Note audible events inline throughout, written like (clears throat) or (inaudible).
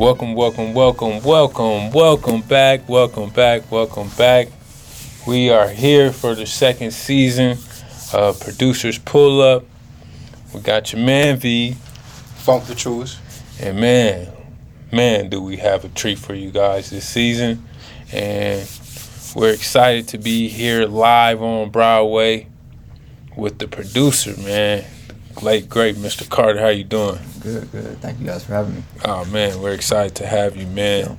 Welcome, welcome, welcome, welcome, welcome back, welcome back, welcome back. We are here for the second season of Producers Pull Up. We got your man V, Funk the truest. and man, man, do we have a treat for you guys this season. And we're excited to be here live on Broadway with the producer, man. Late great Mr. Carter, how you doing? Good, good. Thank you guys for having me. Oh man, we're excited to have you, man.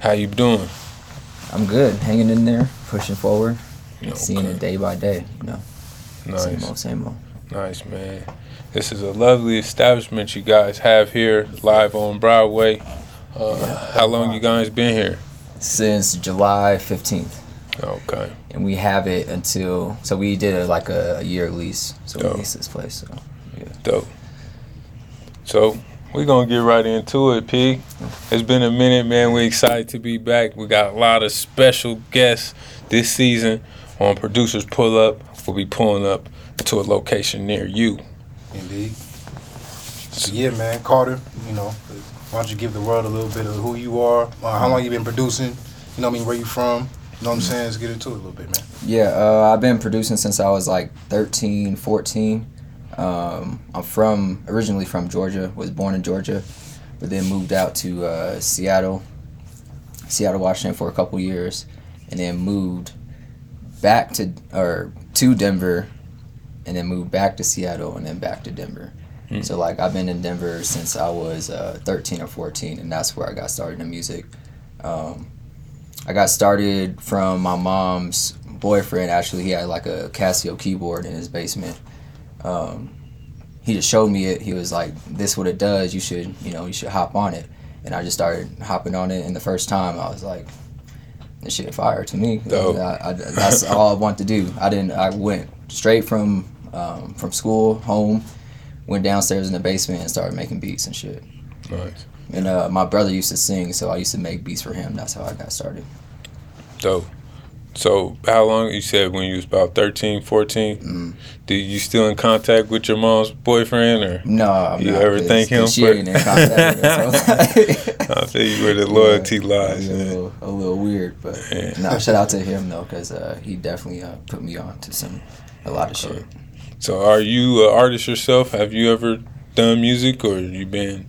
How you doing? I'm good. Hanging in there, pushing forward, Okay. seeing it day by day. You know, nice. same old, same old. nice, man. This is a lovely establishment you guys have here, live on Broadway. Uh, how long you guys been here? Since July 15th, Okay, and we have it until so we did a, like a, a year lease. So Dope. we leased this place. So dope. So we're gonna get right into it, P. It's been a minute, man. We're excited to be back. We got a lot of special guests this season on Producers Pull Up. We'll be pulling up to a location near you. Indeed. So yeah, man, Carter. You know, why don't you give the world a little bit of who you are? Uh, how long you been producing? You know, what I mean, where you from? You know what I'm saying? Let's get into it a little bit, man. yeah, uh, I've been producing since I was like 13, 14. Um, I'm from originally from Georgia. Was born in Georgia, but then moved out to uh, Seattle, Seattle, Washington for a couple years, and then moved back to or to Denver, and then moved back to Seattle, and then back to Denver. Hmm. So like I've been in Denver since I was uh, 13 or 14, and that's where I got started in music. Um, I got started from my mom's boyfriend. Actually, he had like a Casio keyboard in his basement. Um, he just showed me it. He was like, "This what it does. You should, you know, you should hop on it." And I just started hopping on it. And the first time, I was like, "This shit fire to me." Dope. I, I, that's (laughs) all I want to do. I didn't. I went straight from um, from school home, went downstairs in the basement and started making beats and shit. Nice. And uh, my brother used to sing, so I used to make beats for him. That's how I got started. Dope. So, how long you said when you was about 13, 14? Mm. Did you still in contact with your mom's boyfriend or? No, I'm You not, ever thank him She for- ain't in contact with her, so (laughs) I'll tell you where the loyalty lies. A little, a little weird, but Yeah. no. Shout out to him though, because uh, he definitely uh, put me on to some a lot of shit. So, are you an artist yourself? Have you ever done music or you been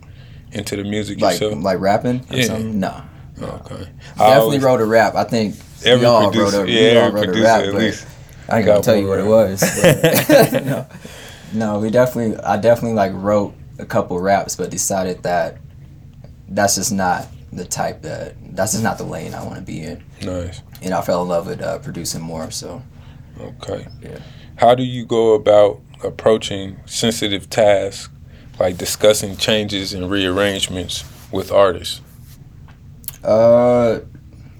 into the music Like yourself? like rapping or Yeah. something. No, okay. I definitely always- wrote a rap. I think every we all producer, wrote a, yeah, every wrote producer rap, at least. I ain't gonna tell you what it was. but- (laughs) (laughs) no, no, we definitely. I definitely like wrote a couple raps, but decided that that's just not the type that that's just not the lane I want to be in. Nice. And I fell in love with uh, producing more. So Okay. Yeah. How do you go about approaching sensitive tasks like discussing changes and rearrangements with artists? Uh,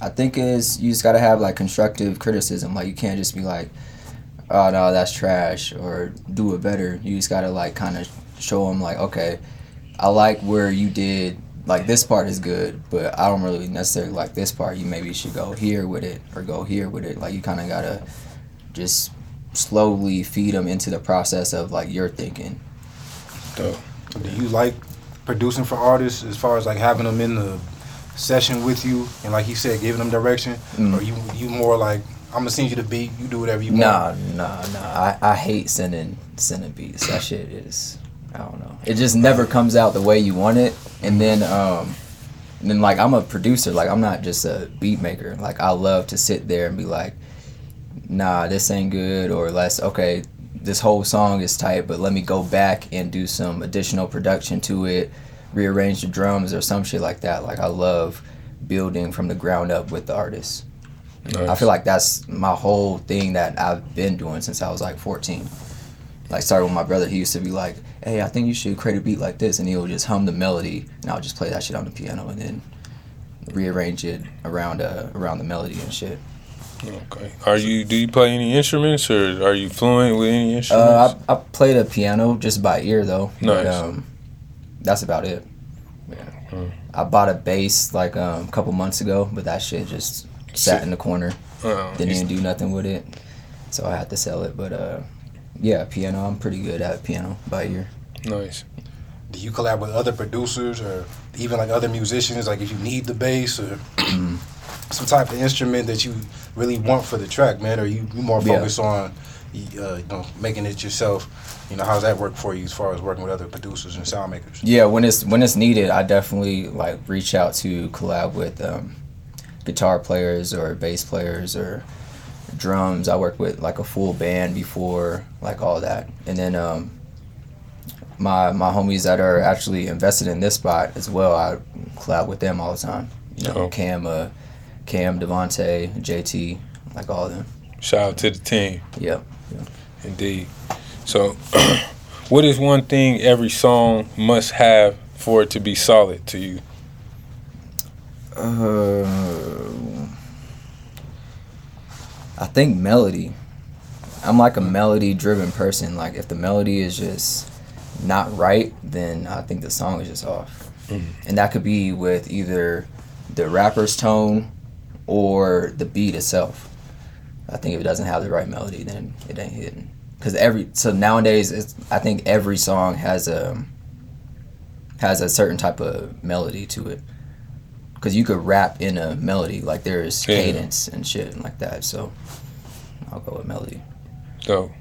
I think is you just gotta have like constructive criticism. Like you can't just be like, "Oh no, that's trash," or "Do it better." You just gotta like kind of show them like, "Okay, I like where you did like this part is good, but I don't really necessarily like this part. You maybe should go here with it or go here with it." Like you kind of gotta just slowly feed them into the process of like your thinking. Dope. Do you like producing for artists as far as like having them in the session with you and like he said, giving them direction? Mm. Or you you more like I'm gonna send you the beat, you do whatever you Nah, want? nah, nah. nah. I, I hate sending sending beats. That shit is I don't know. It just never comes out the way you want it. And then um and then like I'm a producer, like I'm not just a beat maker. Like I love to sit there and be like, nah, this ain't good or let's okay, this whole song is tight, but let me go back and do some additional production to it, rearrange the drums or some shit like that. Like I love building from the ground up with the artist. I feel like that's my whole thing that I've been doing since I was like 14. Like started with my brother. He used to be like, "Hey, I think you should create a beat like this," and he would just hum the melody, and I would just play that shit on the piano, and then rearrange it around uh, around the melody and shit. Okay. Are you? Do you play any instruments, or are you fluent with any Uh, instruments? I, I played a piano just by ear though. But, Nice. um, that's about it. Yeah. Hmm. I bought a bass like um, a couple months ago, but that shit just sat in the corner. Uh, Didn't even do nothing with it, so I had to sell it. But uh, yeah, piano. I'm pretty good at piano by ear. nice. Do you collab with other producers or even like other musicians, like if you need the bass or (clears throat) some type of instrument that you really want for the track, man, or you, you more Yeah. on, uh, you know, making it yourself. You know, how's that work for you as far as working with other producers and sound makers? Yeah, when it's when it's needed, I definitely like reach out to collab with um, guitar players or bass players or drums. I work with like a full band before, like all that, and then um, my my homies that are actually invested in this spot as well. I collab with them all the time. You know, Oh. Cam, uh, Cam, Devontae, JT, like all of them. Shout out to the team. Yep. Indeed. So, (clears throat) what is one thing every song must have for it to be solid to you? Uh, I think melody. I'm like a melody driven person. Like if the melody is just not right, then I think the song is just off. Mhm. And that could be with either the rapper's tone or the beat itself. I think if it doesn't have the right melody, then it ain't hitting. Cause every so nowadays, it's, I think every song has a has a certain type of melody to it. Cause you could rap in a melody, like there's Yeah. cadence and shit and like that. So I'll go with melody. So,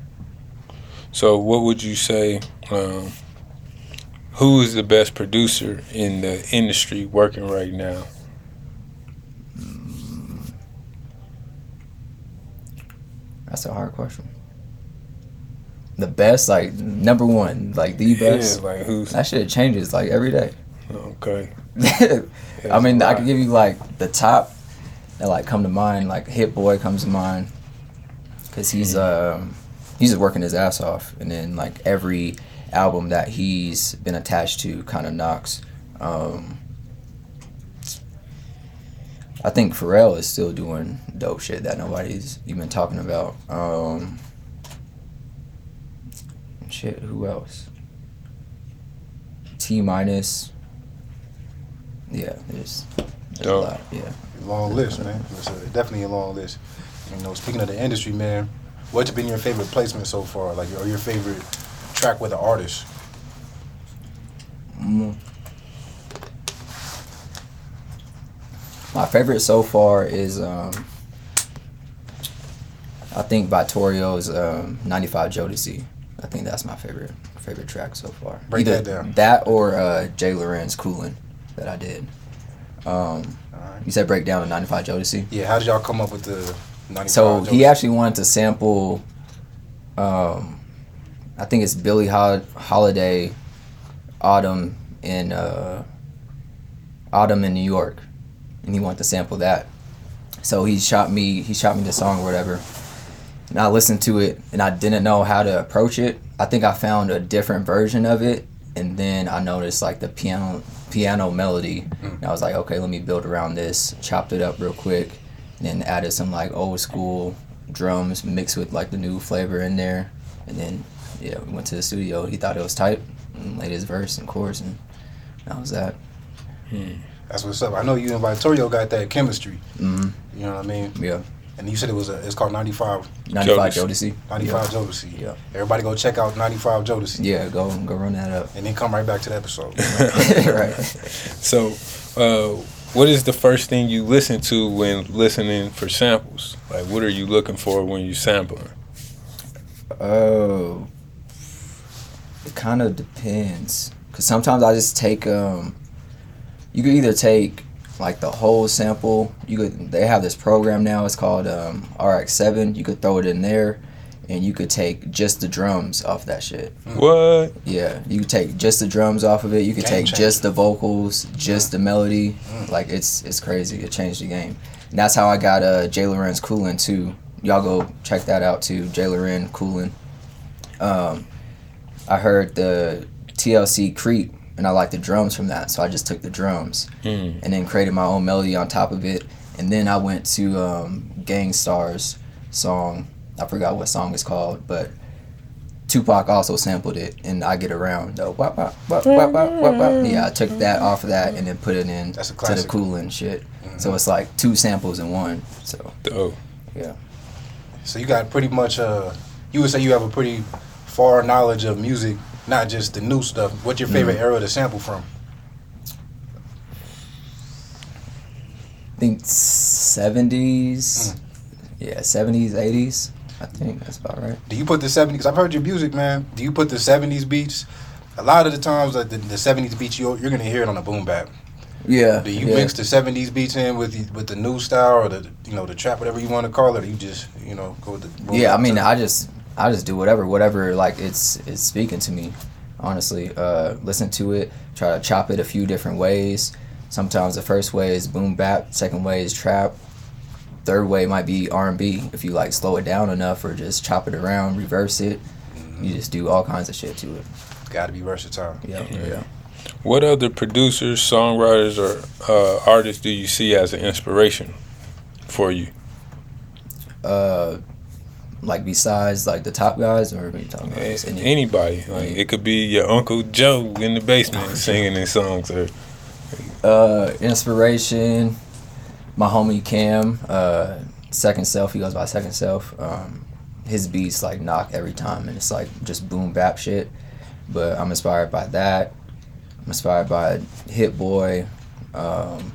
so what would you say? Um, who is the best producer in the industry working right now? That's a hard question. The best, like number one, like the best. Yeah, like who's That shit changes like every day. okay? (laughs) I mean, I could give you like the top that like come to mind. Like Hit Boy comes to mind because he's um he's just working his ass off, and then like every album that he's been attached to kind of knocks. Um, I think Pharrell is still doing dope shit that nobody's even talking about. Um, shit, who else? T-Minus. Yeah, there's, there's a lot. Yeah. Long list, man. It's a, definitely a long list. You know, speaking of the industry, man, what's been your favorite placement so far? Like, or your favorite track with an artist? Mm. My favorite so far is um, I think by Torio's um, 95 Jodeci. I think that's my favorite favorite track so far. Break Either that down. that or uh, Jay Lorenz Coolin' that I did. Um, right. you said break down the 95 Jodeci. Yeah, how did y'all come up with the 95? So he actually wanted to sample. Um, I think it's Billie Hol- Holiday, Autumn in uh, Autumn in New York, and he wanted to sample that. So he shot me. He shot me the song or whatever, and I listened to it, and I didn't know how to approach it. I think I found a different version of it, and then I noticed like the piano piano melody, mm-hmm. and I was like, okay, let me build around this. Chopped it up real quick, and then added some like old school drums mixed with like the new flavor in there, and then yeah, we went to the studio. He thought it was tight, and laid his verse and chorus, and that was that. That's what's up. I know you and Vittorio got that chemistry. hmm You know what I mean? Yeah, And you said it was a, it's called 95, 95 Jodeci. Jodeci. 95 Jodeci. Yeah. Everybody go check out 95 Jodeci. Yeah, go go run that up. And then come right back to the episode. (laughs) right. (laughs) So, uh, what is the first thing you listen to when listening for samples? Like, what are you looking for when you sampling? Oh, it kind of depends. Cause sometimes I just take um, you could either take like the whole sample. You could they have this program now. It's called um, RX7. You could throw it in there, and you could take just the drums off that shit. What? Yeah, you could take just the drums off of it. You could Game take changer. just the vocals, just the melody. Mm. Like it's it's crazy. It changed the game. And that's how I got uh, Jay Lorenz Coolin too. Y'all go check that out too. Jay Lorenz Coolin. Um, I heard the TLC Creep and I liked the drums from that, so I just took the drums Mm. and then created my own melody on top of it. And then I went to um, Gang Starr's song. I forgot what song it's called, but Tupac also sampled it, and I get around. The wop, wop, wop, wop, wop, wop, wop. Yeah, I took that off of that and then put it in That's a to the classic. cool and shit. Mhm. So it's like two samples in one. So oh yeah. So you got pretty much uh you would say you have a pretty far knowledge of music, not just the new stuff. What's your favorite mm-hmm. era to sample from? I think seventies. Mm. Yeah, seventies, eighties. I think that's about right. Do you put the 70s? Because I've heard your music, man. Do you put the 70s beats? A lot of the times, like the, the 70s beats, you're, you're gonna hear it on a boom bap. Yeah. Do you yeah. mix the 70s beats in with the, with the new style or the you know the trap, whatever you want to call it, or you just you know go with the boom Yeah, I mean? I just I just do whatever, whatever like it's it's speaking to me. Honestly, uh, listen to it, try to chop it a few different ways. Sometimes the first way is boom bap, second way is trap, third way might be R and B. If you like slow it down enough or just chop it around, reverse it, you just do all kinds of shit to it. got to be versatile. Yeah, yeah. What other producers, songwriters, or uh, artists do you see as an inspiration for you? Uh, like besides like the top guys, or we talking about just any? Anybody. Like it could be your Uncle Joe in the basement singing his songs, or Uh, inspiration, my homie Cam, uh, Second Self, he goes by Second Self. Um, his beats like knock every time, and it's like just boom bap shit. But I'm inspired by that. I'm inspired by Hit Boy, um,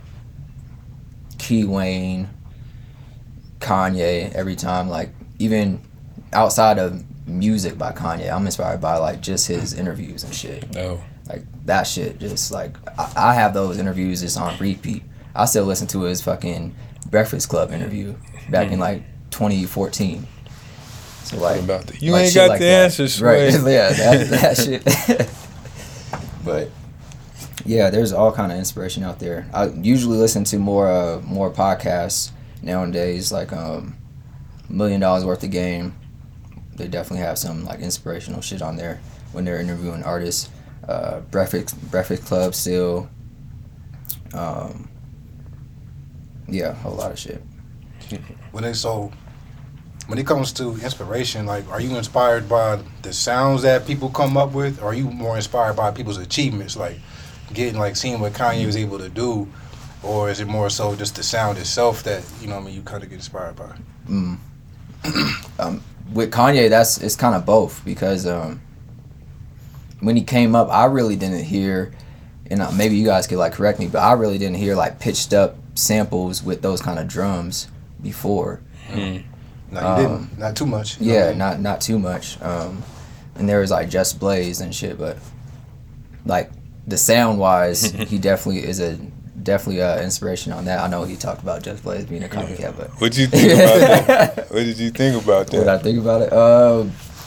Key Wane, Kanye. Every time, like even outside of music by Kanye, I'm inspired by like just his interviews and shit. no. Like that shit, just like I, I have those interviews just on repeat. I still listen to his fucking Breakfast Club interview back in like 2014. So like, about the- you like ain't got like the that. answers, right? (laughs) Yeah, that, that (laughs) shit. (laughs) but yeah, there's all kind of inspiration out there. I usually listen to more uh, more podcasts nowadays, like um, Million Dollaz Worth of Game. They definitely have some like inspirational shit on there when they're interviewing artists. Uh, Breakfast Breakfast Club still. Um, yeah, a lot of shit. When they so when it comes to inspiration, like are you inspired by the sounds that people come up with, or are you more inspired by people's achievements, like getting like seeing what Kanye was able to do, or is it more so just the sound itself that you know what I mean you kind of get inspired by? Mm. (clears throat) um, with Kanye, that's it's kind of both because um, when he came up, I really didn't hear, and uh, maybe you guys could like correct me, but I really didn't hear like pitched up samples with those kind of drums before. Hmm. No, you Um, didn't. Not too much. Yeah, what not not too much. Um, and there was like Just Blaze and shit, but like the sound wise, (laughs) he definitely is a definitely uh, inspiration on that. I know he talked about Just Blaze being a copycat, but What did you think about that? (laughs) What did you think about that? what I think about it? Uh,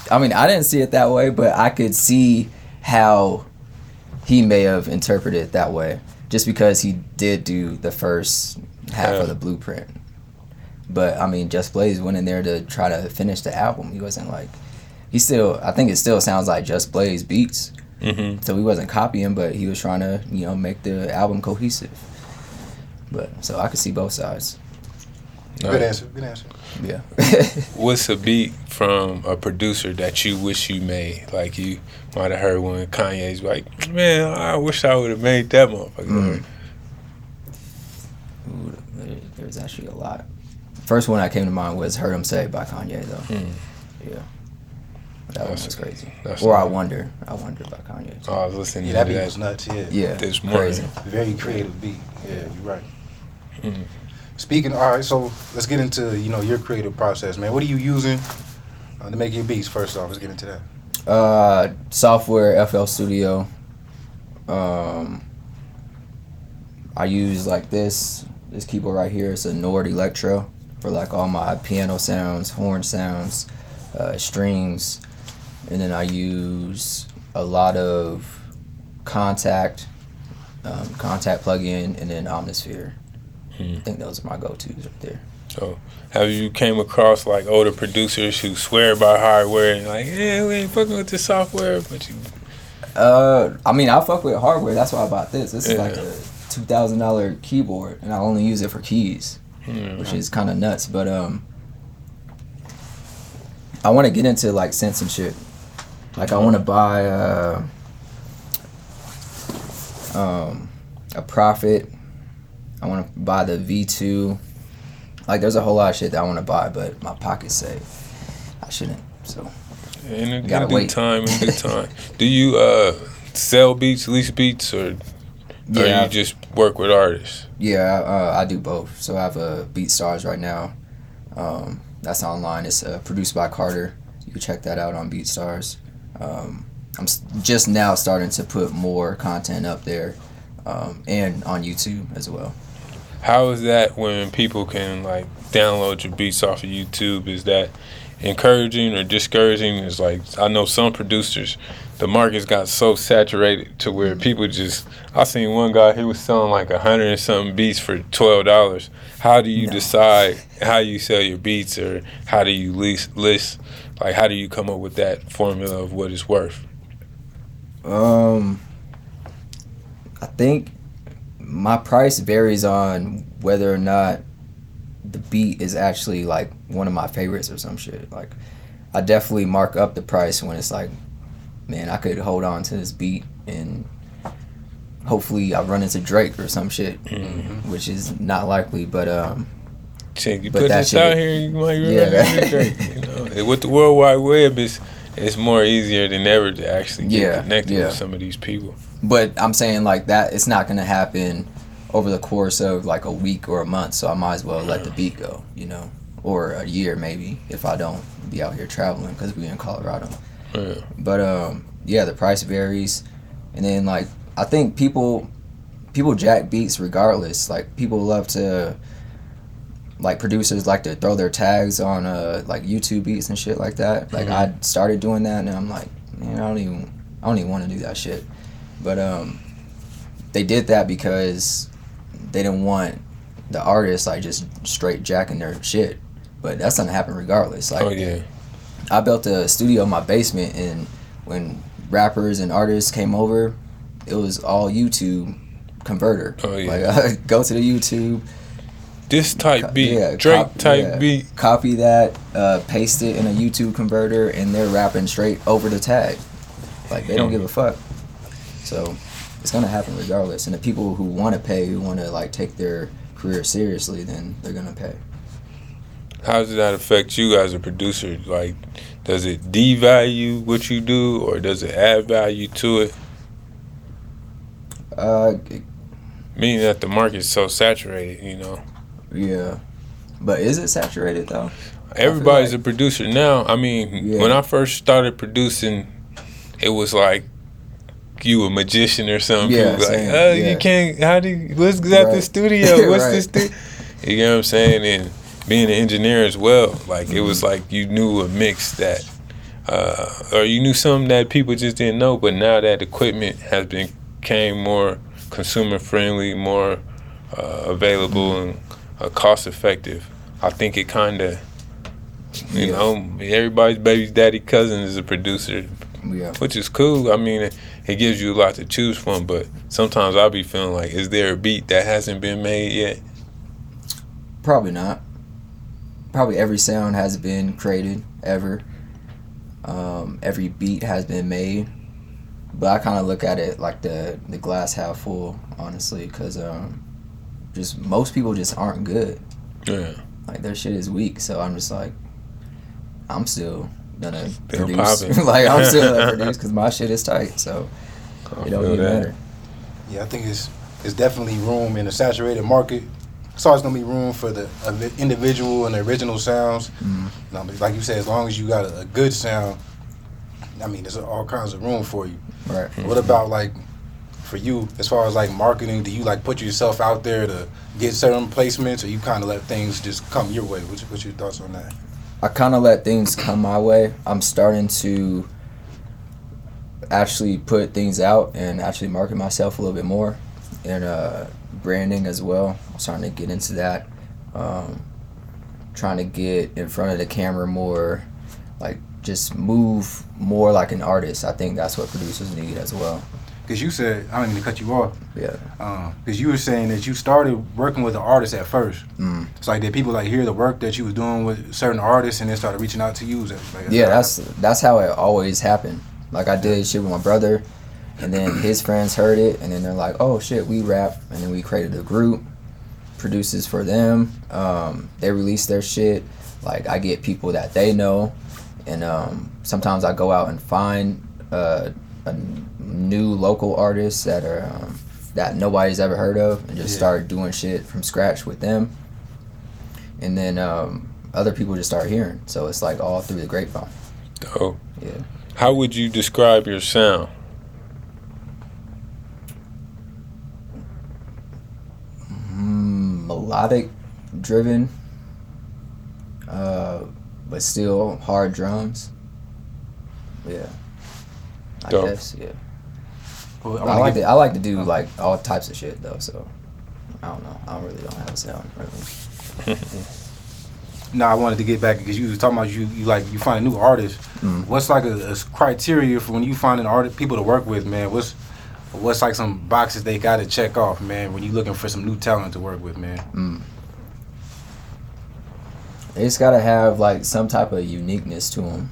I mean, I didn't see it that way, but I could see how he may have interpreted it that way, just because he did do the first half Yeah. of the blueprint. But I mean, Just Blaze went in there to try to finish the album. He wasn't like he still. I think it still sounds like Just Blaze beats. Mm-hmm. So he wasn't copying, but he was trying to you know make the album cohesive. But so I could see both sides. Good answer. Good answer. Yeah. (laughs) What's a beat from a producer that you wish you made? Like you might have heard when Kanye's like, "Man, I wish I would have made that motherfucker." Mm. Ooh, there- there's actually a lot. First one that came to mind was "Heard 'Em Say" by Kanye, though. Mm. Yeah, that one That's- was crazy. that's Or I a- wonder, I wonder by Kanye. Oh, I was listening Yeah, to that beat that. was nuts. Yeah. Yeah, This morning. crazy. Very creative beat. Yeah, you're right. Mhm. Speaking, all right. So let's get into you know your creative process, man. What are you using uh, to make your beats? First off, let's get into that. Uh, software FL Studio. Um, I use like this this keyboard right here. It's a Nord Electro for like all my piano sounds, horn sounds, uh, strings, and then I use a lot of Kontakt, um, Kontakt plugin, and then Omnisphere. Hmm. I think those are my go-tos right there. So, have you came across like older producers who swear by hardware and like, yeah, we ain't fucking with the software, but you, Uh, I mean, I fuck with hardware. That's why I bought this. This is like a two thousand dollar keyboard, and I only use it for keys, hmm, which is kind of nuts. But um, I want to get into like synths and shit. Like I want to buy uh, um, a Prophet. I want to buy the V two. Like, there's a whole lot of shit that I want to buy, but my pockets say I shouldn't. So in, in Gotta wait. time, in due (laughs) time. Do you uh sell beats, lease beats, or or Yeah. you just work with artists? Yeah, uh, I do both. So I have a BeatStars right now. Um, that's online. It's uh, produced by Carter. You can check that out on BeatStars. Um, I'm just now starting to put more content up there, um, and on YouTube as well. How is that when people can like download your beats off of YouTube? Is that encouraging or discouraging? Is like I know some producers, the market's got so saturated to where people just. I seen one guy he was selling like a hundred and something beats for twelve dollars. How do you No. decide how you sell your beats or how do you list list? Like how do you come up with that formula of what it's worth? Um, I think my price varies on whether or not the beat is actually like one of my favorites or some shit. Like, I definitely mark up the price when it's like, man, I could hold on to this beat and hopefully I run into Drake or some shit, Mm-hmm. which is not likely. But um, Shit, you put this shit- out here, you might run Yeah, out of. Drake, you know? With the World Wide Web, it's it's more easier than ever to actually get Yeah, connected yeah. with some of these people. But I'm saying like that, it's not gonna happen over the course of like a week or a month. So I might as well let the beat go, you know, or a year maybe if I don't be out here traveling because we in Colorado. Yeah. But um, yeah, the price varies, and then like I think people people jack beats regardless. Like people love to like producers like to throw their tags on uh like YouTube beats and shit like that. Like Mhm. I started doing that, and I'm like, man, I don't even I don't even want to do that shit. But um, they did that because they didn't want the artists like just straight jacking their shit. But that's gonna happen regardless. Like oh yeah. I built a studio in my basement, and when rappers and artists came over, it was all YouTube converter. Oh, yeah. Like I (laughs) go to the YouTube, This type co- beat, yeah, Drake cop- type yeah, beat. copy that, uh, paste it in a YouTube converter, and they're rapping straight over the tag. Like they don't Hmm. give a fuck. So it's gonna happen regardless. And the people who want to pay, who want to like take their career seriously, then they're gonna pay. How does that affect you as a producer? Like, does it devalue what you do, or does it add value to it? Uh, Meaning that the market's so saturated, you know. yeah. But is it saturated though? Everybody's like- a producer now. I mean, Yeah. when I first started producing, it was like you a magician or something. Yeah, like, same, oh, yeah. you can't. How do you? What's at the studio? (laughs) What's Right. this? Stu-? You know what I'm saying? And being an engineer as well, like it Mm-hmm. was like you knew a mix that, uh, or you knew something that people just didn't know. But now that equipment has been came more consumer friendly, more uh, available Mm-hmm. and uh, cost effective, I think it kind of you Yeah. know, everybody's baby's daddy cousin is a producer, Yeah. which is cool. I mean, it, gives you a lot to choose from, but sometimes I'll be feeling like, is there a beat that hasn't been made yet? Probably not. Probably every sound has been created ever. Um, every beat has been made. But I kind of look at it like the the glass half full, honestly, because um, just most people just aren't good. Yeah. Like their shit is weak, so I'm just like, I'm still gonna Still produce. popping. (laughs) like I'm still gonna (laughs) produce because my shit is tight. So I it don't even that. matter. Yeah, I think it's it's definitely room in a saturated market. It's always gonna be room for the individual and the original sounds. Mm. You know, like you said, as long as you got a, a good sound, I mean, there's all kinds of room for you. Right. What about like for you, as far as like marketing? Do you like put yourself out there to get certain placements, or you kind of let things just come your way? What's, what's your thoughts on that? I kind of let things come my way. I'm starting to actually put things out and actually market myself a little bit more and uh, branding as well. I'm starting to get into that. Um, trying to get in front of the camera more, like just move more like an artist. I think that's what producers need as well. Because you said, I don't mean to cut you off. Yeah. Because you were saying that you started working with an artist at first. Mm. It's like did people like hear the work that you was doing with certain artists and then started reaching out to you? That, like, Yeah, that's that's how it always happened. Like I did shit with my brother, and then his (clears throat) friends heard it, and then they're like, "Oh shit, we rap," and then we created a group, produces for them. Um, they release their shit. Like I get people that they know, and um, sometimes I go out and find uh, a new local artists that are um, that nobody's ever heard of and just Yeah. start doing shit from scratch with them. And then um, other people just start hearing. So it's like all through the grapevine. Dope. Yeah. How would you describe your sound? Mm, melodic driven, uh, but still hard drums. Yeah. I Dope. guess, yeah. Well, I, wanna like get- to I like to do like all types of shit though, so I don't know. I really don't have a sound really. (laughs) No, I wanted to get back because you was talking about you, you like you find a new artist. Mm. What's like a, a criteria for when you find an artist, people to work with, man? What's what's like some boxes they got to check off, man? When you looking for some new talent to work with, man. Mm. They just gotta have like some type of uniqueness to them.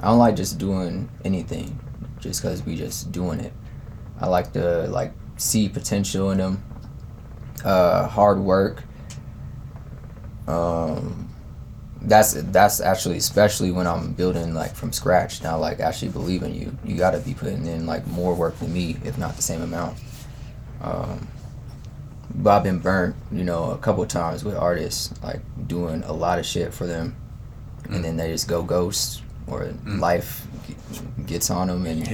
I don't like just doing anything just because we just doing it. I like to like see potential in them. Uh, hard work. Um, that's that's actually especially when I'm building like from scratch. Now like actually believing you. You gotta be putting in like more work than me, if not the same amount. Um, but I've been burnt, you know, a couple times with artists, like doing a lot of shit for them, and then they just go ghost, or Mm. life gets on them, and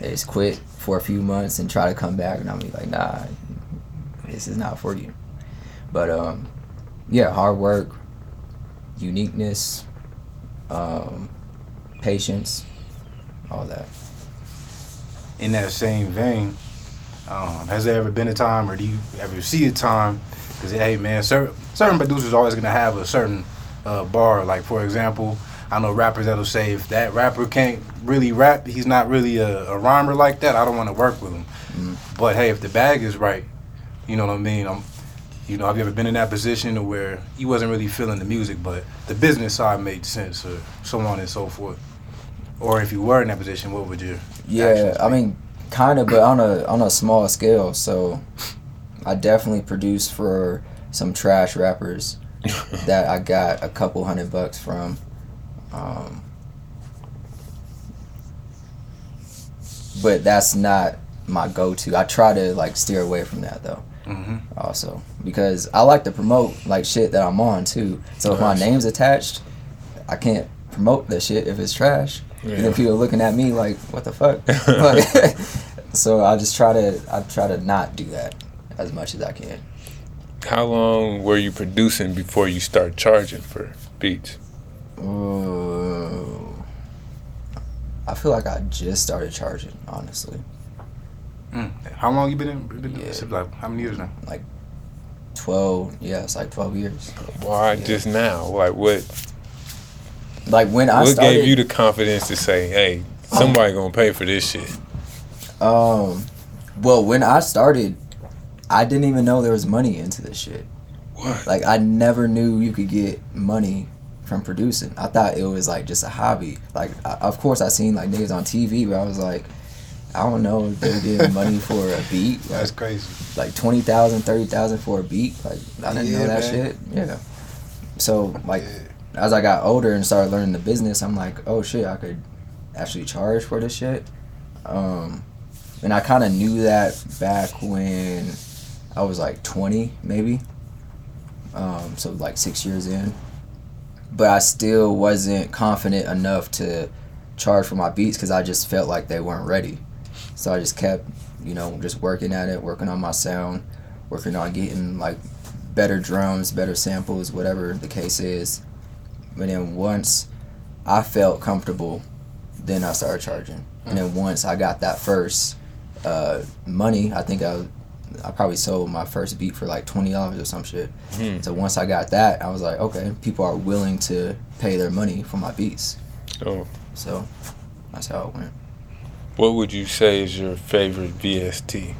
they just quit for a few months and try to come back, and I'm like, nah, this is not for you. But um, yeah, hard work, uniqueness, um, patience, all that. In that same vein, um, has there ever been a time, or do you ever see a time? Because hey, man, certain certain producers always gonna have a certain uh, bar. Like for example, I know rappers that'll say if that rapper can't really rap, he's not really a, a rhymer like that. I don't want to work with him. Mm. But hey, if the bag is right, you know what I mean. I'm, you know, have you ever been in that position where you wasn't really feeling the music, but the business side made sense, or so on and so forth? Or if you were in that position, what would you? Yeah, I mean, kind of, but on a on a small scale. So, I definitely produced for some trash rappers (laughs) that I got a couple hundred bucks from. Um, but that's not my go-to. I try to like steer away from that though. hmm Also, because I like to promote like shit that I'm on too. So if my name's attached, I can't promote that shit if it's trash. And Yeah. then people looking at me like, what the fuck? Like, (laughs) (laughs) so I just try to I try to not do that as much as I can. How long were you producing before you start charging for beats? Ooh. I feel like I just started charging, honestly. Mm. How long you been in? Been Yeah. yeah. Like how many years now? Like Twelve, yeah, it's like twelve years. Why Yeah. just now? Like what? Like when I what started, gave you the confidence to say, "Hey, somebody gonna pay for this shit"? Um, well, when I started, I didn't even know there was money into this shit. What? Like I never knew you could get money from producing. I thought it was like just a hobby. Like I, of course I seen like niggas on TV, but I was like, I don't know if they're getting (laughs) money for a beat. Like, That's crazy. like 20,000, 30,000 for a beat. Like I didn't Yeah, know that man. shit. Yeah. So like as I got older and started learning the business, I'm like, oh shit, I could actually charge for this shit. Um, and I kind of knew that back when I was like 20, maybe. Um, so like six years in. But I still wasn't confident enough to charge for my beats because I just felt like they weren't ready. So I just kept, you know, just working at it, working on my sound, working on getting like better drums, better samples, whatever the case is. But then once I felt comfortable, then I started charging. And then once I got that first uh, money, I think I, I probably sold my first beat for like twenty dollars or some shit. Hmm. So once I got that, I was like, okay, people are willing to pay their money for my beats. Oh, So that's how it went. what would you say is your favorite VST?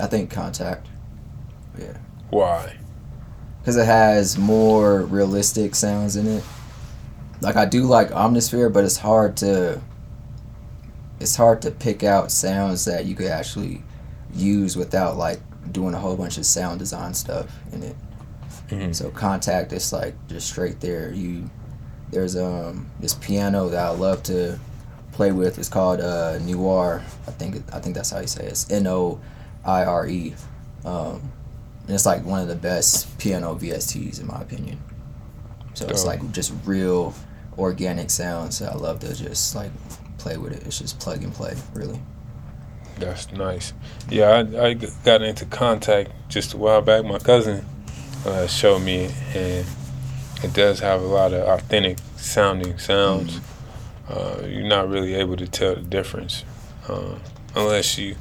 I think Kontakt. Yeah. Why? because it has more realistic sounds in it. Like I do like Omnisphere, but it's hard to it's hard to pick out sounds that you could actually use without like doing a whole bunch of sound design stuff in it. Mhm. So Kontakt is like just straight there. You there's um this piano that I love to play with is called uh, Noire. I think I think that's how you say it. It's N O I R E. Um, and it's like one of the best piano VSTs in my opinion. So it's like just real organic sounds. that I love to just like play with it. It's just plug and play, really. That's nice. Yeah, I, I got into Kontakt just a while back. My cousin uh, showed me, it, and it does have a lot of authentic sounding sounds. Uh, you're not really able to tell the difference uh, unless you.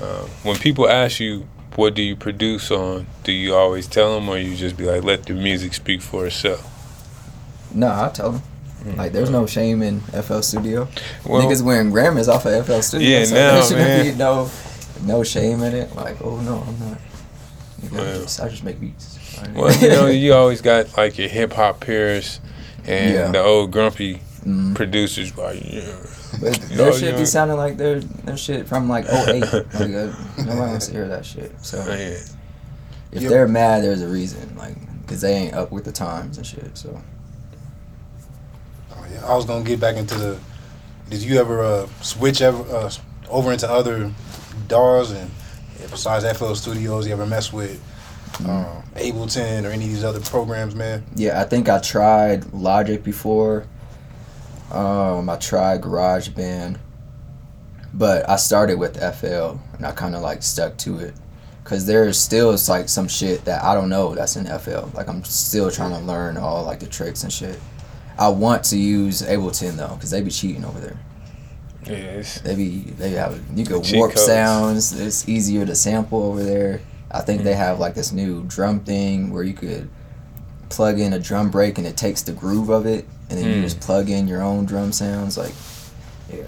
Uh, when people ask you, "What do you produce on?" Do you always tell them, or you just be like, "Let the music speak for itself"? No, I tell them. Like, there's no shame in FL Studio. Well, Niggas wearing Grammys off of FL Studio. Yeah, so now, there shouldn't man. be no, no shame in it. Like, oh no, I'm not. Nigga, I, Well. just, I just make beats. well, you know, (laughs) you always got like your hip hop peers and Yeah. the old grumpy Mm. producers. Like, yeah. But You (laughs) their know, shit yeah. be sounding like their their shit from like 08. (laughs) like, uh, nobody wants to hear that shit. So Man. if Yeah. they're mad, there's a reason. Like, cause they ain't up with the times and shit. So Oh, yeah. I was gonna get back into the. Did you ever uh, switch ever uh, over into other DAWs and besides FL Studios? You ever mess with um, Ableton or any of these other programs, man? yeah, I think I tried Logic before. Um, I tried GarageBand, but I started with FL and I kind of like stuck to it. Cause there's still it's like some shit that I don't know that's in FL. Like I'm still trying to learn all like the tricks and shit. I want to use Ableton though, cause they be cheating over there. Yes. They be they have you can warp codes. sounds. It's easier to sample over there. I think Mm. they have like this new drum thing where you could plug in a drum break and it takes the groove of it, and then you Mm. just plug in your own drum sounds. Like, yeah,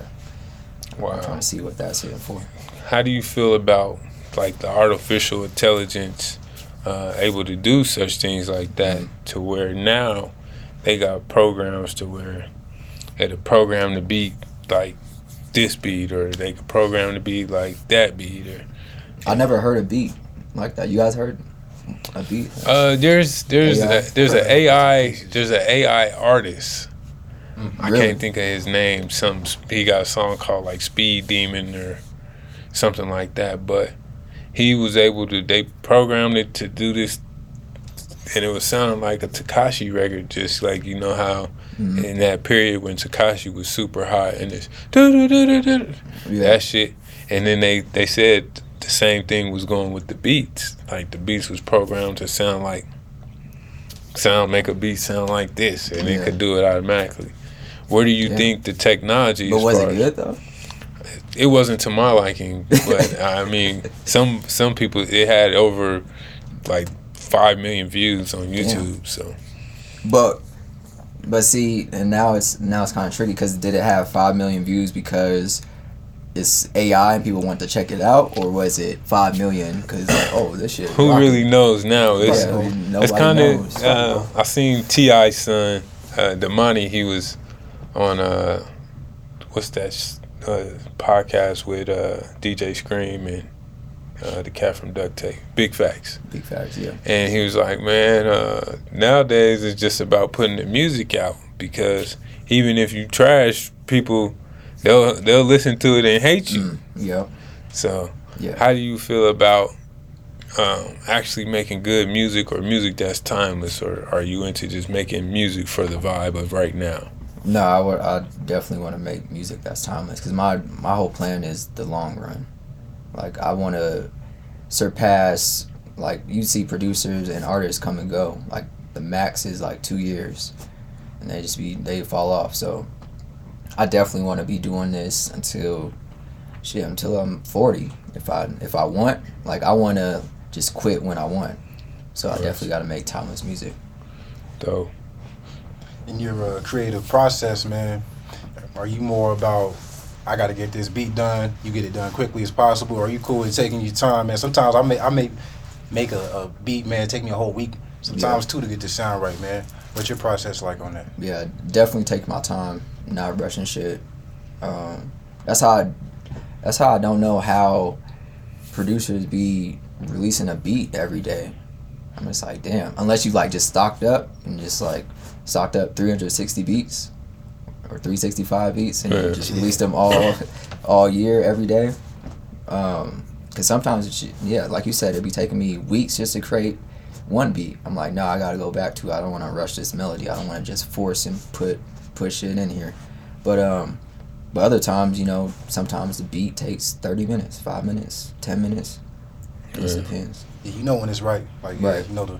I'm Wow. trying to see what that's here for. How do you feel about like the artificial intelligence uh, able to do such things like that to where now they got programs to where they could program the beat like this beat or they could program the beat like that beat or I never heard a beat like that. You guys heard a beat? uh there's there's AI? a, there's an AI there's an AI artist I Really? can't think of his name. Some he got a song called like Speed Demon or something like that. But he was able to. They programmed it to do this, and it was sounding like a Tekashi record. Just like you know how Mhm. in that period when Tekashi was super hot and Yeah. that shit. And then they they said the same thing was going with the beats. Like the beats was programmed to sound like sound make a beat sound like this, and Yeah. it could do it automatically. Where do you Yeah. think the technology? But was it good though? It wasn't to my liking, but I mean, some some people it had over like five million views on YouTube. So But but see, and now it's now it's kind of tricky because did it have five million views because it's AI and people want to check it out, or was it five million because like oh this shit? who rocking. really knows now? It's Yeah, it's kind of uh, I seen Ti son, uh, Domani. He was on uh, what's that uh, podcast with uh, DJ Scream and uh, the cat from Duct Tape, Big Facts. big facts? Yeah, And he was like, man, uh, nowadays it's just about putting the music out because even if you trash people, they'll they'll listen to it and hate you. Mm, yeah, So, yeah. how do you feel about um, actually making good music or music that's timeless, or are you into just making music for the vibe of right now? No, I would. I definitely want to make music that's timeless because my my whole plan is the long run. Like I want to surpass. Like you see producers and artists come and go. Like the max is like two years, and they just be they fall off. So I definitely want to be doing this until shit until I'm forty. If I if I want, like I want to just quit when I want. So I definitely got to make timeless music. Though, In your uh, creative process, man, are you more about I got to get this beat done? You get it done quickly as possible. Or are you cool with taking your time, man? Sometimes I may I may make a, a beat, man, take me a whole week, sometimes two to get the sound right, man. What's your process like on that? yeah, definitely take my time, not rushing shit. Um, that's how I, that's how I don't know how producers be releasing a beat every day. I'm just like, damn, unless you like just stocked up and just like stocked up 360 beats, or 365 beats and Yeah. just release them all all year every day. Um, cause sometimes it's, yeah, like you said, it'd be taking me weeks just to create one beat. I'm like, no, I gotta go back to. it. I don't want to rush this melody. I don't want to just force and put push it in here. But um, but other times, you know, sometimes the beat takes 30 minutes, five minutes, 10 minutes. It just Yeah. depends. Yeah, you know when it's right. Like, yeah, Right. you know the,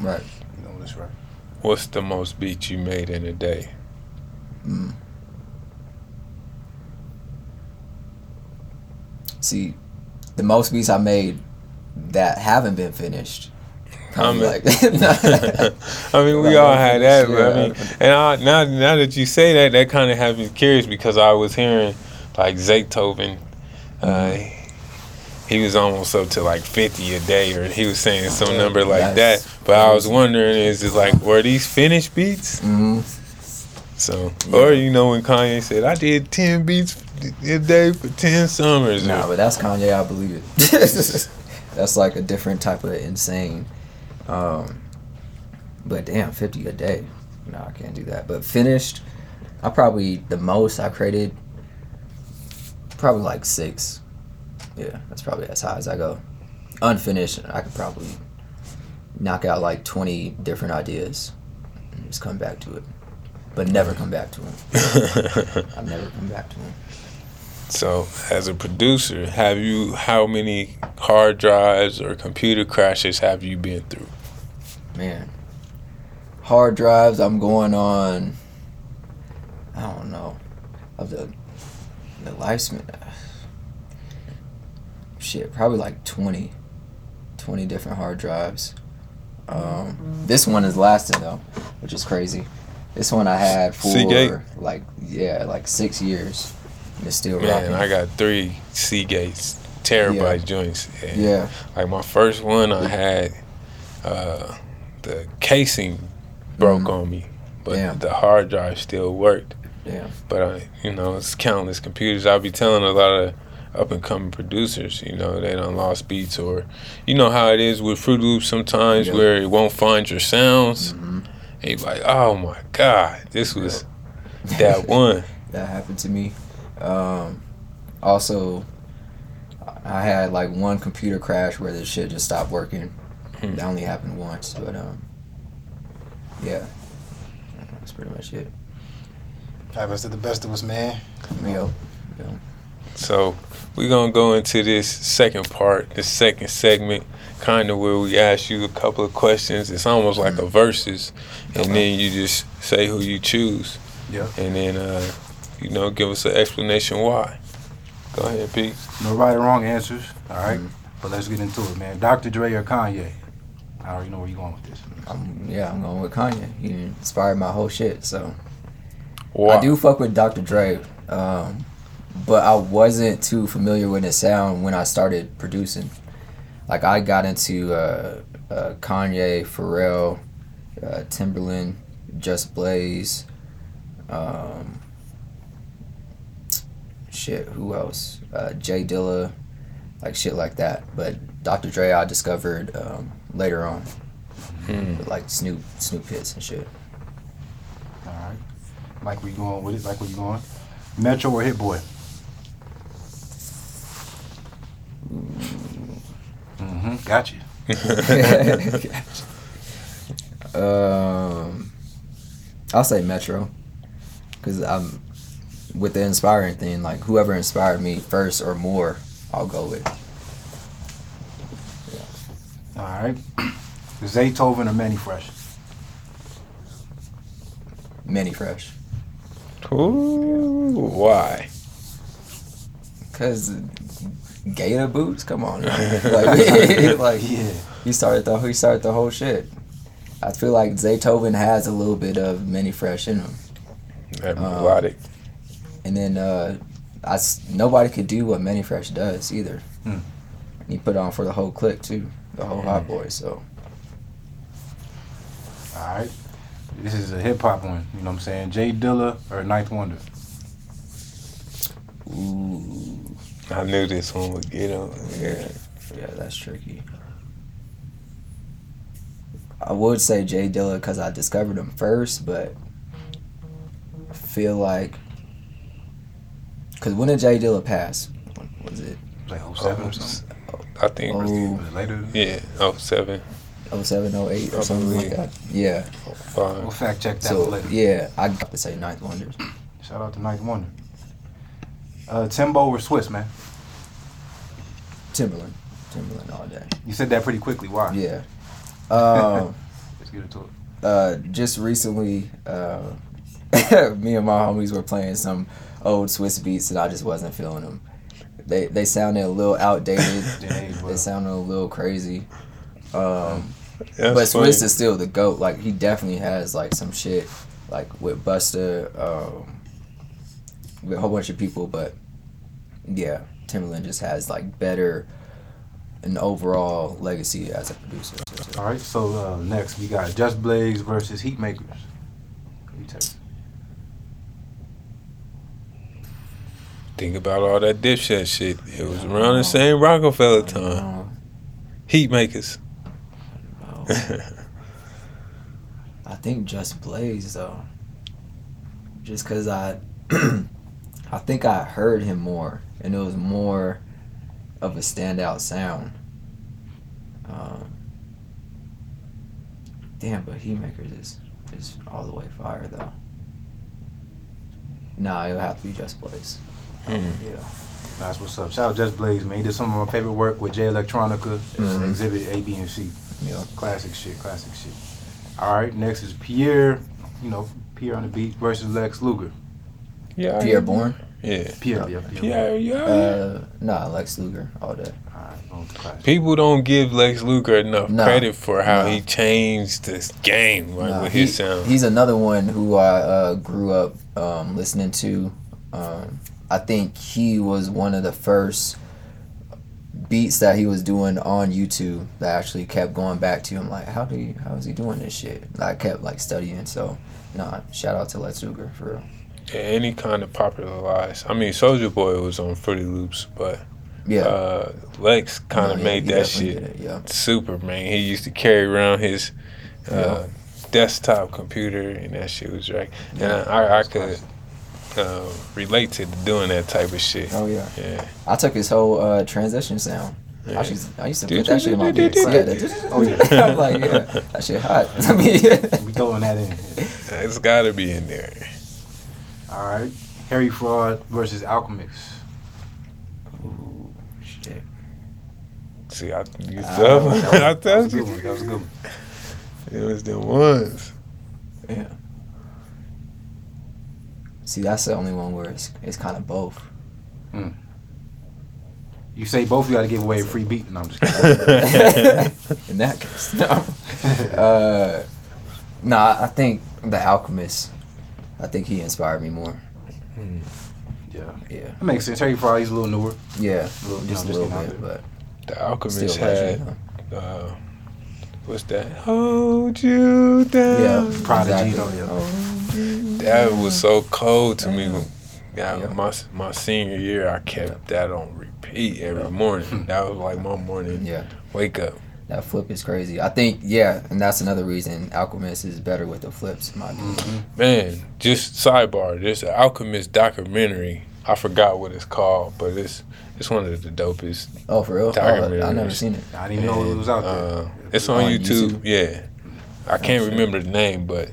Right. you know when it's right. What's the most beats you made in a day? Mm. See, the most beats I made that haven't been finished. Comment. like- (laughs) I mean, we (laughs) all had that, but I mean, and I, now now that you say that, that kind of has me curious because I was hearing like Zaytoven, uh, Mm-hmm. he was almost up to like fifty a day, or he was saying some number like that's that. But I was wondering, is it like were these finished beats? Mhm. So, or you know, when Kanye said, "I did ten beats a day for ten summers," Nah, but that's Kanye. I believe it. (laughs) that's like a different type of insane. Um, but damn, fifty a day. No, I can't do that. But finished, I probably the most I created. Probably like six. Yeah, that's probably as high as I go. Unfinished, I could probably knock out like twenty different ideas and just come back to it, but never come back to him. (laughs) I've never come back to him. So, as a producer, have you how many hard drives or computer crashes have you been through? man hard drives i'm going on i don't know of the the lifespan shit probably like 20 20 different hard drives um this one is lasting though which is crazy this one i had for Seagate? like yeah like six years and it's still Man, rocking I got three Seagates terabyte Yeah. joints. And yeah Like my first one, I had uh, the casing broke Mhm. on me, but Damn. the hard drive still worked. yeah But I, you know, it's countless computers. I'll be telling a lot of up and coming producers, you know, they don't lost beats or, you know how it is with Fruit Loops sometimes Yeah. where it won't find your sounds. Mhm. And you're like, oh my God, this was that (laughs) one. that happened to me. Um, also, I had like one computer crash where the shit just stopped working. Hmm. That only happened once, but um, yeah, that's pretty much it. Happens to the best of us, man. Yo, So we're gonna go into this second part, this second segment, kind of where we ask you a couple of questions. It's almost like a versus, and Okay. then you just say who you choose, Yeah. and then uh, you know give us an explanation why. Go ahead, Pete. No right or wrong answers. All right? Mhm. But let's get into it, man. Dr. Dre or Kanye? I already know where you're going with this. I'm yeah, I'm going with Kanye. He inspired my whole shit. So Why? I do fuck with Dr. Dre, um, but I wasn't too familiar with his sound when I started producing. Like I got into uh, uh, Kanye, Pharrell, uh, Timbaland, Just Blaze. Um, shit, who else? Uh, J Dilla, like shit like that. But Dr. Dre, I discovered um, later on, Hmm. with like Snoop, Snoop hits and shit. All right. Like where you going with it? Like where you going? Metro or Hit Boy? Mm-hmm. Got you. (laughs) um, I'll say Metro, because I'm with the inspiring thing. Like whoever inspired me first or more, I'll go with. All right. (clears throat) Zaytoven or Mannie Fresh? Mannie Fresh, Ooh, why? cause Gator boots. Come on, (laughs) like, (laughs) like Yeah. he started the he started the whole shit. I feel like Zaytoven has a little bit of Mannie Fresh in him, That Um, and then uh, I nobody could do what Mannie Fresh does either. Hmm. He put on for the whole clique too, the whole Hot Hmm. Boys. So. All right. This is a hip hop one. You know what I'm saying? J Dilla or Ninth Wonder? Ooh, I knew this one would get on. yeah, yeah, that's tricky. I would say J Dilla because I discovered him first, but I feel like because when did J Dilla pass? When was it Like 07 or oh, something. I think, Oh. Was it later? yeah, oh seven, 07, 08 or something like that? Yeah. We'll fact check that So later. yeah, I got to say Ninth Wonders. Shout out to Ninth Wonder. Uh, Timbo or Swizz, man? Timbaland, Timbaland all day. You said that pretty quickly. Why? Yeah. Um, (laughs) Let's get into it. uh, just recently, uh, (laughs) me and my homies were playing some old Swizz Beatz, and I just wasn't feeling them. They they sounded a little outdated. Didn't age well. they sounded a little crazy. Um, That's but funny. Swizz is still the goat. Like he definitely has like some shit, like with Busta, um, with a whole bunch of people. But yeah, Timbaland just has like better an overall legacy as a producer. All right. So uh, next we got Just Blaze versus Heatmakerz. You take? Think about all that Dipset shit. It was around the same Rockefeller time. Heatmakerz. (laughs) I think Just Blaze though, just cause I, I think I heard him more, and it was more of a standout sound. Um, damn, but Heatmakerz is is all the way fire though. Nah, it'll have to be Just Blaze. Hmm. Yeah. That's what's up. Shout out Just Blaze, man. He did some of my favorite work with Jay Electronica, Mhm. Exhibit A, B, and C. Yeah. Classic shit, classic shit. All right, next is Pierre, you know, Pierre on the beat versus Lex Luger. Yeah. Pierre Bourne. Yeah. Pierre, yeah, Pierre. Pierre, yeah. Uh, nah, Lex Luger all day. All right, going with the classic. People don't give Lex Luger enough No. credit for how No. he changed this game like, Nah, with he- his sound. He's another one who I uh, grew up um, listening to. Um, I think he was one of the first beats that he was doing on YouTube that actually kept going back to him. Like, how do you, how is he doing this shit? I kept like studying. So, nah, shout out to Lex Luger for real. Yeah, any kind of popularized. I mean, Soulja Boy was on Fruity Loops, but Yeah, uh, Lex kind of yeah, made he that shit it, yeah. super, man. He used to carry around his uh, Yeah. desktop computer, and that shit was right. And Yeah, I, I that's could uh, relate to doing that type of shit. Oh yeah, Yeah. I took his whole uh, transition sound. I Yeah. used, I used to Did put that shit in my you? beats. Yeah, Oh, yeah. (laughs) I'm like, yeah, that shit hot. (laughs) I mean, We throwing that in. It's got to be in there. All right, Harry Fraud versus Alchemist. Ooh, shit. See, I you Ah, tough. (laughs) that I That was a good you. one. That was a good one. It was the ones. Yeah. See, that's the only one where it's it's kind of both. You say both you got to give away a free beat. No, I'm just kidding. (laughs) In that case, no. (laughs) Uh, nah, I think the Alchemist. I think he inspired me more. yeah, Yeah, that makes sense. Harry Fraud, he's a little newer. yeah, A little, you just know, a little bit, but The still Alchemist legend. had huh? uh, what's that? Hold you down. Yeah, Prodigy, exactly. though, yeah. Hold you That was so cold to me. Yeah. Yeah, Yeah. my my senior year, I kept that on repeat every morning. (laughs) That was like my morning Yeah, wake up. That flip is crazy. I think yeah, and that's another reason Alchemist is better with the flips. In my opinion. Mm-hmm. Man, just sidebar. There's an Alchemist documentary. I forgot what it's called, but it's it's one of the dopest. Oh, for real? Oh, Documentaries. I never seen it. I didn't even know it was out there. Uh, it's on, On YouTube. YouTube? Yeah, I can't remember the name, but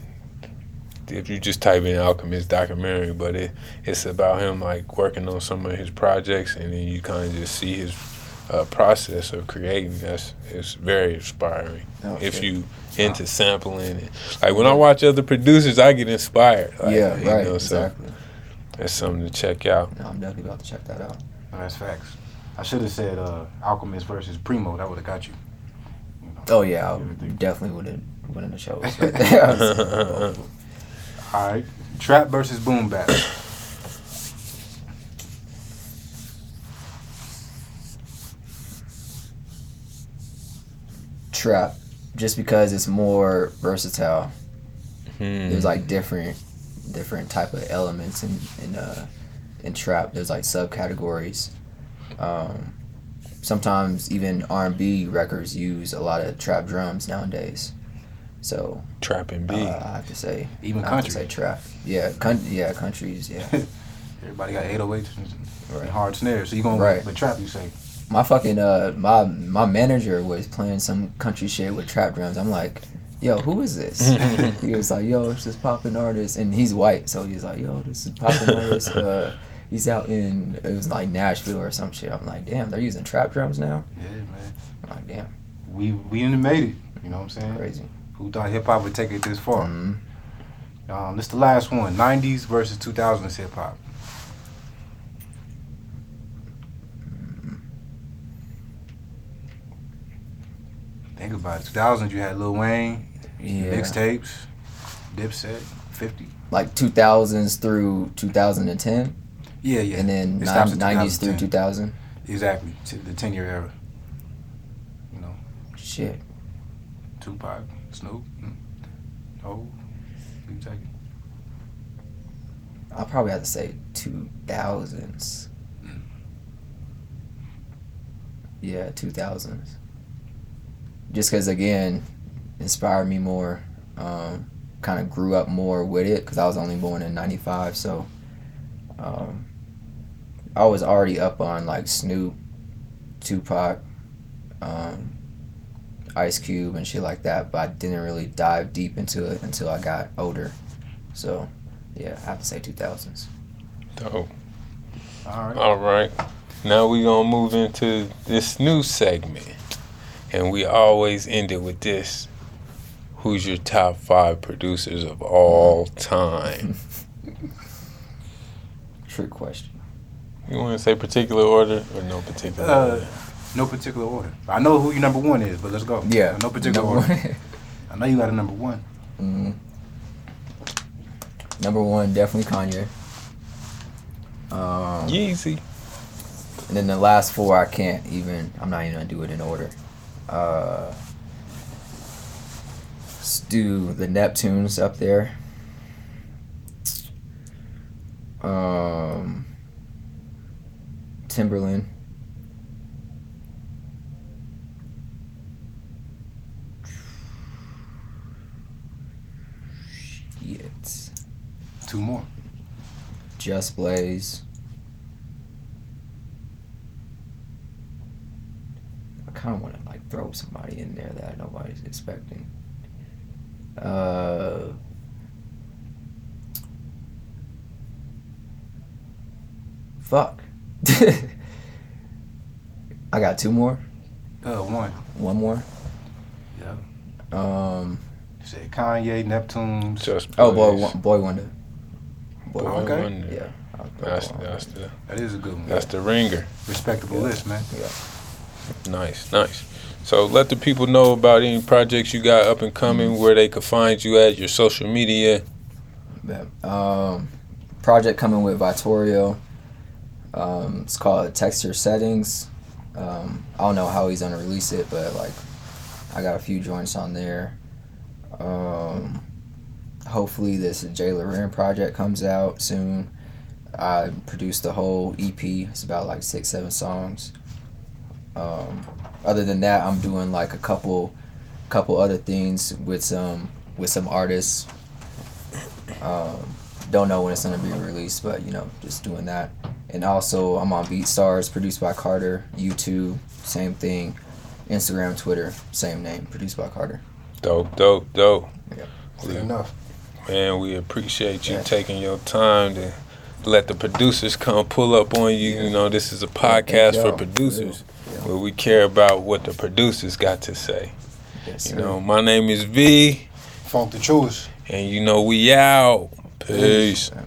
if you just type in Alchemist documentary, but it it's about him like working on some of his projects, and then you kind of just see his uh, process of creating. That's it's very inspiring. Oh, if shit. you into sampling, and, like when I watch other producers, I get inspired. Like, yeah, you right. know, so exactly. that's something to check out. No, I'm definitely about to check that out. No, that's facts. I should have said uh, Alchemist versus Primo. That would have got you. you know. Oh yeah, I definitely would have winning the show. (laughs) (laughs) right. (laughs) All right, Trap versus Boom Bap. Trap, just because it's more versatile. Hmm. There's like different, different type of elements in in uh, in trap. There's like subcategories. Um, sometimes even R and B records use a lot of trap drums nowadays. So Trap and uh, B. I have to say, Even I have to country. say trap. Yeah, con- yeah, countries. Yeah, (laughs) Everybody got 808s and Right. hard snares. So you gonna Right. with the trap, you say? My fucking uh, my my manager was playing some country shit with trap drums. I'm like, yo, who is this? (laughs) he was like, yo, it's this popping artist, and he's white, so he's like, yo, this is popping artist. (laughs) Uh, he's out in it was like Nashville or some shit. I'm like, damn, they're using trap drums now. Yeah, man. I'm like, damn, We we done made it. You know what I'm saying? crazy. Who thought hip hop would take it this far? Mhm. Um, this the last one. 90s versus 2000s hip hop. Think about it. 2000s, you had Lil Wayne, Yeah, mixtapes, Dipset, 50. like 2000s through 2010, Yeah, yeah. and then It stops nine- 90s through 2010. 2000. Exactly. t- The 10 year era. You know, Shit, Tupac, Snoop, mm, oh, you take it. I'll probably have to say 2000s. Mm. Yeah, 2000s. Just because, again, inspired me more. Um, kind of grew up more with it because I was only born in 95. So um, I was already up on like Snoop, Tupac, um, Ice Cube, and shit like that. But I didn't really dive deep into it until I got older. So yeah, I have to say 2000s. Dope. All right. All right. Now we're gonna move into this new segment, and we always end it with this: Who's your top five producers of all time? (laughs) Trick question. You want to say particular order or no particular Uh, order? No particular order. I know who your number one is, but let's go. Yeah. No particular number order. One. I know you got a number one. Mhm. Number one, definitely Kanye. Um, Yeezy. And then the last four, I can't even. I'm not even gonna do it in order. Uh, let's do the Neptunes up there. Um, Timbaland. Shit. Two more. Just Blaze. Kind of want to like throw somebody in there that nobody's expecting. Uh, fuck. (laughs) I got two more. Uh, one. One more. Yeah. Um. You said Kanye, Neptune. Just Oh, boy, Blaze. Won- Boi-1da. Boy, Boy Okay. Wonder. Yeah. That's that's the That is a good one. that's the ringer. Respectable Yeah. list, man. Nice, nice. So let the people know about any projects you got up and coming, where they could find you at, your social media. Um, project coming with Vittorio. Um, it's called Texture Settings. Um, I don't know how he's gonna release it, but like, I got a few joints on there. Um, hopefully, this Jay Loren project comes out soon. I produced the whole EP. It's about like six, seven songs. Um, other than that, I'm doing like a couple, couple other things with some with some artists. Um, don't know when it's gonna be released, but you know, just doing that. And also, I'm on BeatStars, produced by Carter. YouTube, same thing. Instagram, Twitter, same name, produced by Carter. Dope, dope, dope. Good enough. Man, we appreciate you Yeah. taking your time to let the producers come pull up on you. You know, this is a podcast for producers Yeah. Where we care about what the producers got to say. Yes, You sir. know, my name is V, Funk the truest. and you know we out. Peace. Yeah.